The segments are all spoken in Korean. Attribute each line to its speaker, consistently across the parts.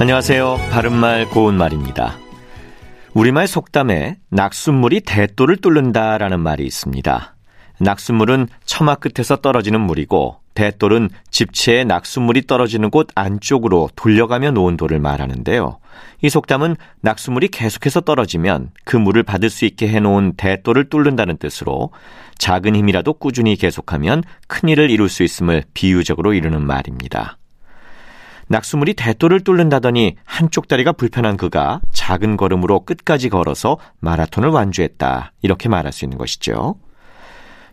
Speaker 1: 안녕하세요. 바른말 고운말입니다. 우리말 속담에 낙숫물이 대도를 뚫는다라는 말이 있습니다. 낙숫물은 처마 끝에서 떨어지는 물이고 대돌은 집체에 낙숫물이 떨어지는 곳 안쪽으로 돌려가며 놓은 돌을 말하는데요. 이 속담은 낙숫물이 계속해서 떨어지면 그 물을 받을 수 있게 해놓은 대돌을 뚫는다는 뜻으로 작은 힘이라도 꾸준히 계속하면 큰 일을 이룰 수 있음을 비유적으로 이루는 말입니다. 낙수물이 대돌을 뚫는다더니 한쪽 다리가 불편한 그가 작은 걸음으로 끝까지 걸어서 마라톤을 완주했다. 이렇게 말할 수 있는 것이죠.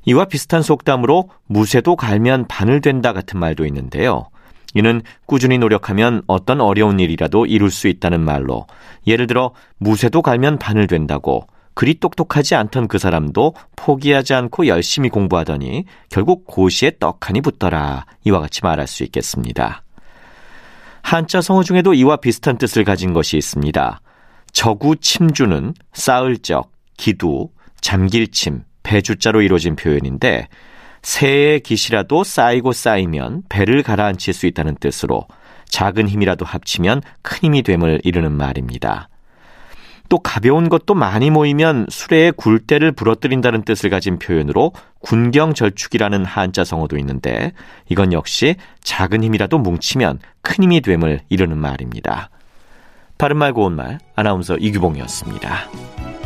Speaker 1: 이와 비슷한 속담으로 무쇠도 갈면 바늘 된다 같은 말도 있는데요. 이는 꾸준히 노력하면 어떤 어려운 일이라도 이룰 수 있다는 말로 예를 들어 무쇠도 갈면 바늘 된다고 그리 똑똑하지 않던 그 사람도 포기하지 않고 열심히 공부하더니 결국 고시에 떡하니 붙더라 이와 같이 말할 수 있겠습니다. 한자 성어 중에도 이와 비슷한 뜻을 가진 것이 있습니다. 저구 침주는 쌓을 적, 기두, 잠길 침, 배주자로 이루어진 표현인데 새의 기시라도 쌓이고 쌓이면 배를 가라앉힐 수 있다는 뜻으로 작은 힘이라도 합치면 큰 힘이 됨을 이루는 말입니다. 또 가벼운 것도 많이 모이면 수레의 굴대를 부러뜨린다는 뜻을 가진 표현으로 군경절축이라는 한자 성어도 있는데 이건 역시 작은 힘이라도 뭉치면 큰 힘이 됨을 이루는 말입니다. 바른말 고운말 아나운서 이규봉이었습니다.